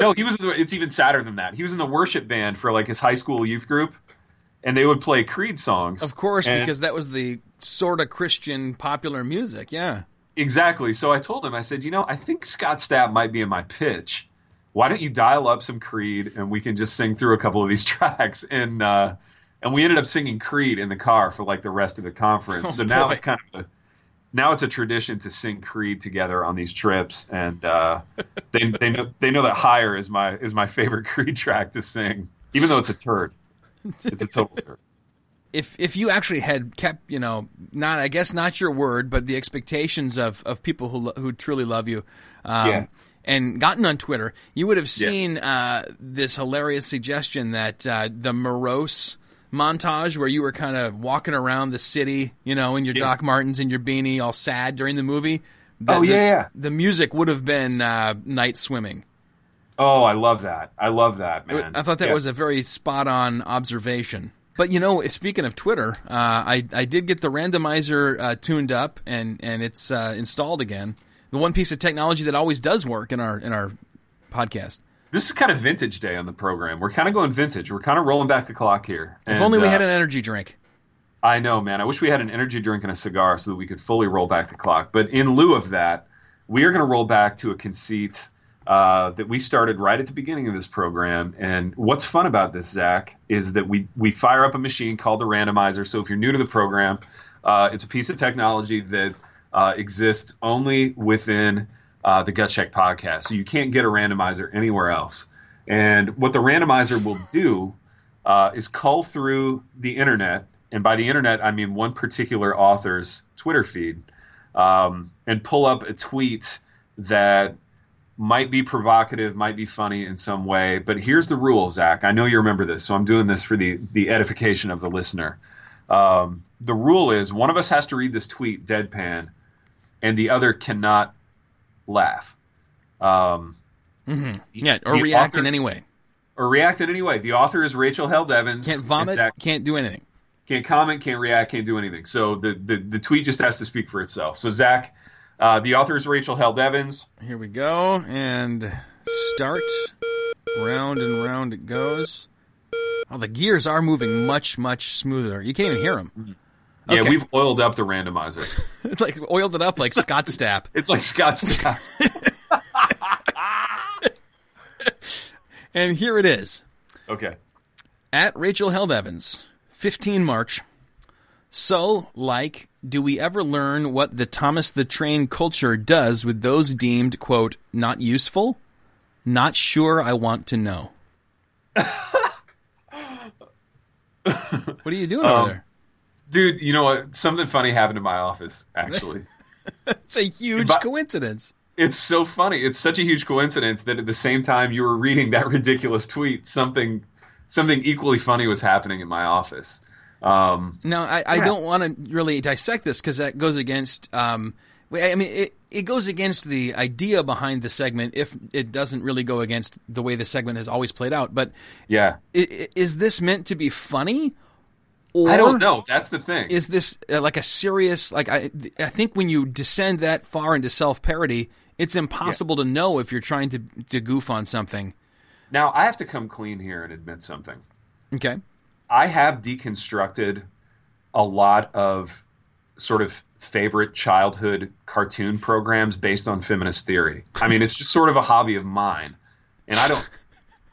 no, he was. In the, it's even sadder than that. He was in the worship band for like his high school youth group, and they would play Creed songs. Of course, And- because that was the sort of Christian popular music. Yeah. Exactly. So I told him, I said, you know, I think Scott Stapp might be in my pitch. Why don't you dial up some Creed and we can just sing through a couple of these (laughs) tracks? And uh, and we ended up singing Creed in the car for like the rest of the conference. Oh, so now boy. it's kind of a, now it's a tradition to sing Creed together on these trips, and uh, (laughs) they they know they know that Higher is my is my favorite (laughs) Creed track to sing, even though it's a turd. It's a total turd. (laughs) if if you actually had kept you know not I guess not your word but the expectations of, of people who who truly love you, um, Yeah. and gotten on Twitter, you would have seen uh, this hilarious suggestion that uh, the morose montage where you were kind of walking around the city, you know, in your Yeah. Doc Martens and your beanie, all sad during the movie. The, Oh, the- yeah, yeah. The music would have been uh, night swimming. Oh, I love that. I love that, man. I thought that Yeah. was a very spot on observation. But you know, speaking of Twitter, uh, I I did get the randomizer uh, tuned up and and it's uh, installed again. The one piece of technology that always does work in our in our podcast. This is kind of vintage day on the program. We're kind of going vintage. We're kind of rolling back the clock here. If And, only we uh, had an energy drink. I know, man. I wish we had an energy drink and a cigar so that we could fully roll back the clock. But in lieu of that, we are going to roll back to a conceit uh, that we started right at the beginning of this program. And what's fun about this, Zach, is that we we fire up a machine called the randomizer. So if you're new to the program, uh, it's a piece of technology that uh, exists only within uh, the Gut Check podcast. So you can't get a randomizer anywhere else. And what the randomizer will do uh, is cull through the internet, and by the internet I mean one particular author's Twitter feed, um, and pull up a tweet that might be provocative, might be funny in some way. But here's the rule, Zach. I know you remember this, so I'm doing this for the the edification of the listener. Um, the rule is one of us has to read this tweet deadpan, and the other cannot laugh. Um, Yeah, or react author- in any way. or react in any way. The author is Rachel Held Evans. Can't vomit. Can't do anything. can't comment, can't react, can't do anything. So the, the, the tweet just has to speak for itself. So Zach, uh, the author is Rachel Held Evans. Here we go and start. Round and round it goes. Oh, the gears are moving much much smoother. You can't even hear them. Yeah, Okay. we've oiled up the randomizer. (laughs) It's like oiled it up like Scott Stapp. (laughs) It's like Scott's. (laughs) And here it is. okay. At Rachel Held Evans, 15 March. So, like, do we ever learn what the Thomas the Train culture does with those deemed, quote, not useful? Not sure I want to know. what are you doing Um, over there? Dude, you know what? Something funny happened in my office, actually. (laughs) It's a huge but- coincidence. it's so funny. It's such a huge coincidence that at the same time you were reading that (laughs) ridiculous tweet, something something equally funny was happening in my office. Um, Now, I, I don't want to really dissect this because that goes against. Um, I mean, it, it goes against the idea behind the segment if it doesn't really go against the way the segment has always played out. But yeah. i- i- is this meant to be funny? Or I don't know. That's the thing. Is this uh, like a serious? Like I, I think when you descend that far into self parody, it's impossible to know if you're trying to to goof on something. now, I have to come clean here and admit something. Okay. I have deconstructed a lot of sort of favorite childhood cartoon programs based on feminist theory. I mean, it's just sort of a hobby of mine, and I don't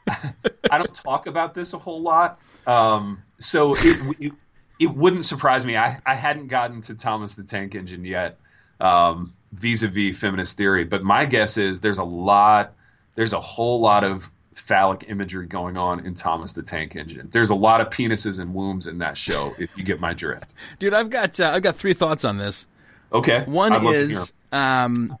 (laughs) I don't talk about this a whole lot. Um, so it, it it wouldn't surprise me. I I hadn't gotten to Thomas the Tank Engine yet, um, vis-a-vis feminist theory, but my guess is there's a lot, there's a whole lot of phallic imagery going on in Thomas the Tank Engine. There's a lot of penises and wombs in that show, if you get my drift. Dude, I've got uh, I've got three thoughts on this. Okay. One I'd love to hear is um,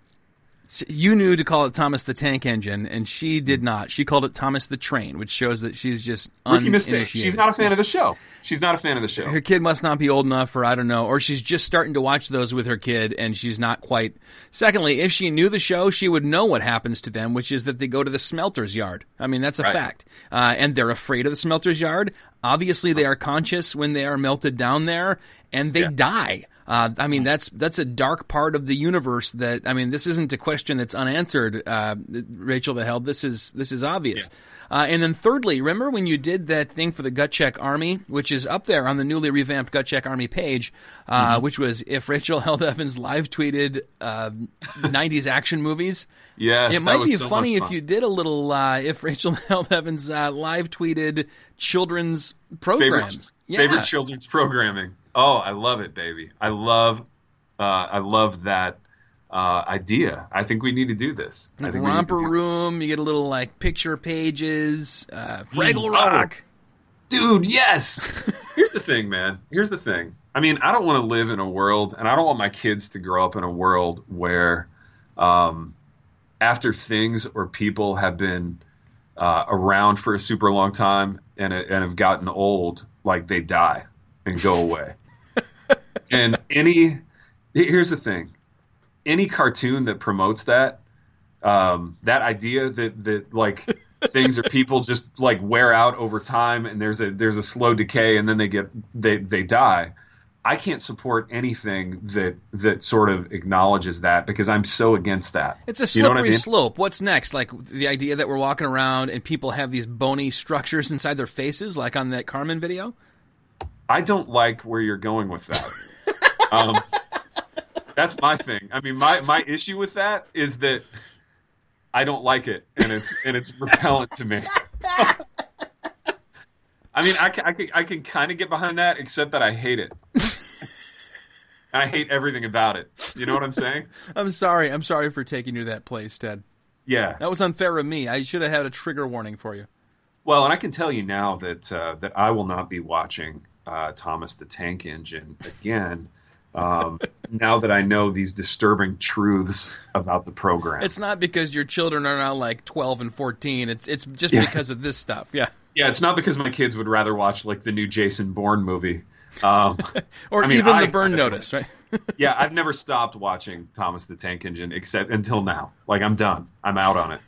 You knew to call it Thomas the Tank Engine, and she did not. She called it Thomas the Train, which shows that she's just Rookie mistake. uninitiated. She's not a fan of the show. She's not a fan of the show. her kid must not be old enough or I don't know, or she's just starting to watch those with her kid and she's not quite. Secondly, if she knew the show, she would know what happens to them, which is that they go to the smelter's yard. I mean, that's a Right. fact. Uh, and they're afraid of the smelter's yard. Obviously, they are conscious when they are melted down there and they Yeah. die. Uh, I mean, that's that's a dark part of the universe. That I mean, this isn't a question that's unanswered, uh, Rachel the Held. This is this is obvious. Uh, and then thirdly, remember when you did that thing for the Gut Check Army, which is up there on the newly revamped Gut Check Army page, uh, Mm-hmm. which was if Rachel (laughs) Held Evans live tweeted uh, '90s action movies. Yes, It might be so funny if fun. you did a little uh, if Rachel (laughs) Held Evans uh, live tweeted children's programs. favorite, yeah. favorite children's programming. Oh, I love it, baby. I love, uh, I love that uh, idea. I think we need to do this. I Like think we to romper room, you get a little like picture pages, uh, Fraggle Rock. Dude, yes. (laughs) Here's the thing, man. Here's the thing. I mean, I don't want to live in a world, and I don't want my kids to grow up in a world where, um, after things or people have been uh, around for a super long time and and have gotten old, like they die and go away. And (laughs) any, here's the thing, any cartoon that promotes that, um, that idea that that like (laughs) things or people just like wear out over time and there's a there's a slow decay and then they get they they die. I can't support anything that that sort of acknowledges that because I'm so against that. It's a You know slippery what I mean? slope. What's next? Like the idea that we're walking around and people have these bony structures inside their faces, like on that Carmen video. I don't like where you're going with that. (laughs) um, that's my thing. I mean, my my issue with that is that I don't like it, and it's and it's repellent to me. I mean, I can, I can, I can kind of get behind that, except that I hate it. I hate everything about it. You know what I'm saying? I'm sorry. I'm sorry for taking you to that place, Ted. Yeah. That was unfair of me. I should have had a trigger warning for you. Well, and I can tell you now that uh, that I will not be watching uh, Thomas the Tank Engine again. Um, now that I know these disturbing truths about the program, It's not because your children are now like 12 and 14. It's it's just Yeah. because of this stuff. Yeah. yeah, it's not because my kids would rather watch like the new Jason Bourne movie. Um, (laughs) Or I mean, even I- the burn notice, right? (laughs) yeah, I've never stopped watching Thomas the Tank Engine except until now. Like I'm done. I'm out on it.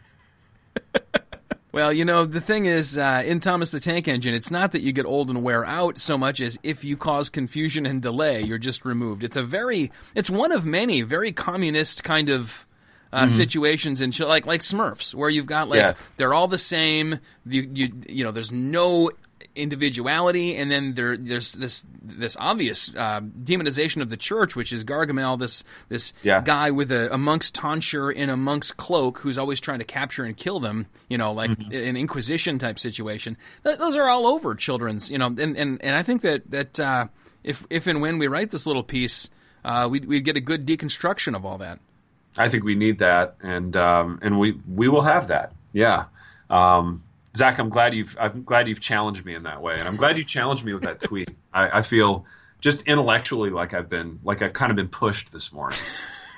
Well, you know, the thing is, uh, in Thomas the Tank Engine, it's not that you get old and wear out so much as if you cause confusion and delay, you're just removed. It's a very, it's one of many very communist kind of uh, situations in sh- like like Smurfs, where you've got like Yeah. they're all the same. You you you know, there's no individuality, and then there there's this this obvious uh, demonization of the church, which is Gargamel, this this Yeah. guy with a, a monk's tonsure in a monk's cloak who's always trying to capture and kill them, you know, like an Inquisition type situation. Th- those are all over children's, you know, and, and, and I think that, that uh, if, if and when we write this little piece, uh, we'd, we'd get a good deconstruction of all that. I think we need that, and um, and we we will have that. Yeah, um, Zach, I'm glad you've I'm glad you've challenged me in that way, and I'm glad you challenged me with that tweet. (laughs) I, I feel just intellectually like I've been like I've kind of been pushed this morning,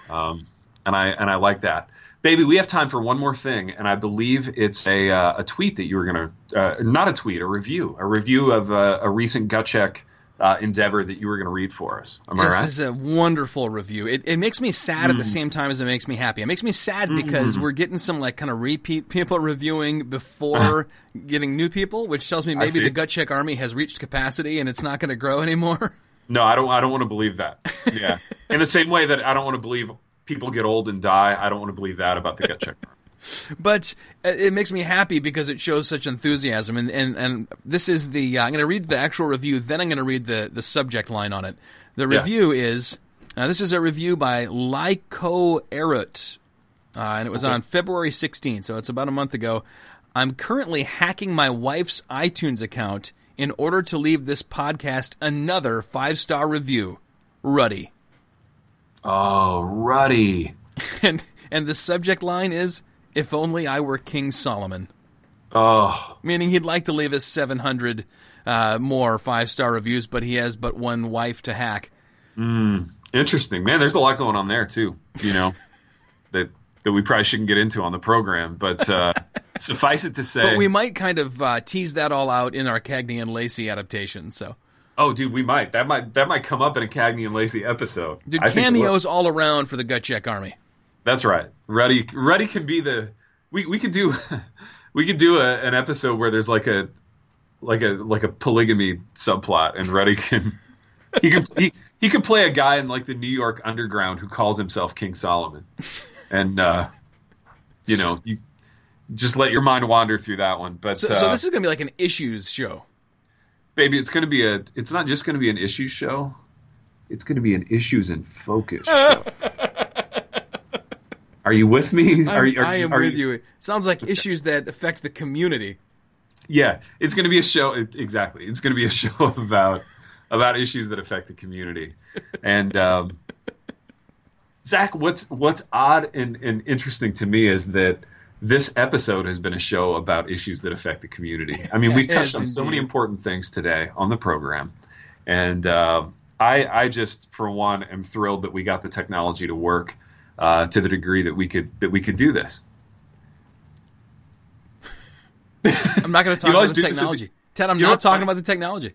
um, and I and I like that. Baby, we have time for one more thing, and I believe it's a uh, a tweet that you were gonna uh, not a tweet, a review, a review of uh, a recent gut check uh, endeavor that you were gonna read for us. Am This right? is a wonderful review. It, it makes me sad at the mm. same time as it makes me happy. It makes me sad mm. because we're getting some like kind of repeat people reviewing before uh-huh. getting new people, which tells me maybe the gut check army has reached capacity and it's not going to grow anymore. (laughs) No, I don't. I don't want to believe that. Yeah. (laughs) In the same way that I don't want to believe people get old and die, I don't want to believe that about the gut check. But it makes me happy because it shows such enthusiasm. And and, and this is the uh, I'm going to read the actual review, then I'm going to read the the subject line on it. The Yeah. review is uh, this is a review by Lyco Erut, uh, and it was on February 16th, so it's about a month ago. I'm currently hacking my wife's iTunes account in order to leave this podcast another five star review. Ruddy. Oh, Ruddy. (laughs) And and the subject line is if only I were King Solomon. Oh, meaning he'd like to leave us 700 uh, more five star reviews, but he has but one wife to hack. interesting, man. There's a lot going on there too. You know, (laughs) that that we probably shouldn't get into on the program. But uh, (laughs) suffice it to say, But we might kind of uh, tease that all out in our Cagney and Lacey adaptation. So, oh, dude, we might that might that might come up in a Cagney and Lacey episode. dude, I think it will. cameos all around for the Gut Check Army. That's right. Ready, ready can be the. We we could do, (laughs) we could do a, an episode where there's like a, like a like a polygamy subplot, and Ready can, he can he, he could play a guy in like the New York underground who calls himself King Solomon, and uh, you know you just let your mind wander through that one. But So, uh, so this is going to be like an issues show. baby, it's going to be a. It's not just going to be an issues show. It's going to be an issues and focus show. (laughs) Are you with me? Are, are, I am are with you. It sounds like issues that affect the community. Yeah, it's going to be a show. it- Exactly, it's going to be a (laughs) show about about issues that affect the community. And um, Zach, what's what's odd and, and interesting to me is that this episode has been a show about issues that affect the community. I mean, we Yes, touched on so many important things today on the program, and uh, I, I just, for one, am thrilled that we got the technology to work uh, to the degree that we could that we could do this. I'm not going (laughs) to talk about the at the- technology. Ted, I'm not talking funny? about the technology.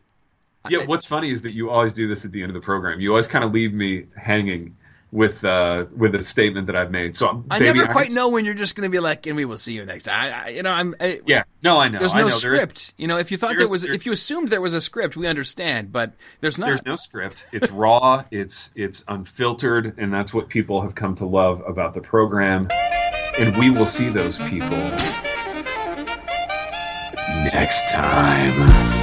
Yeah, what's funny is that you always do this at the end of the program. You always kind of leave me hanging with uh, with a statement that I've made. So I baby, never quite can- know when you're just going to be like, and we will see you next time. I, I, you know, I'm. I, Yeah, no, I know. There's I no know. There is- script. you know, if you thought there was, there- if you assumed there was a script, we understand. But there's not. there's no script. It's raw. It's it's unfiltered, and that's what people have come to love about the program. And we will see those people next time.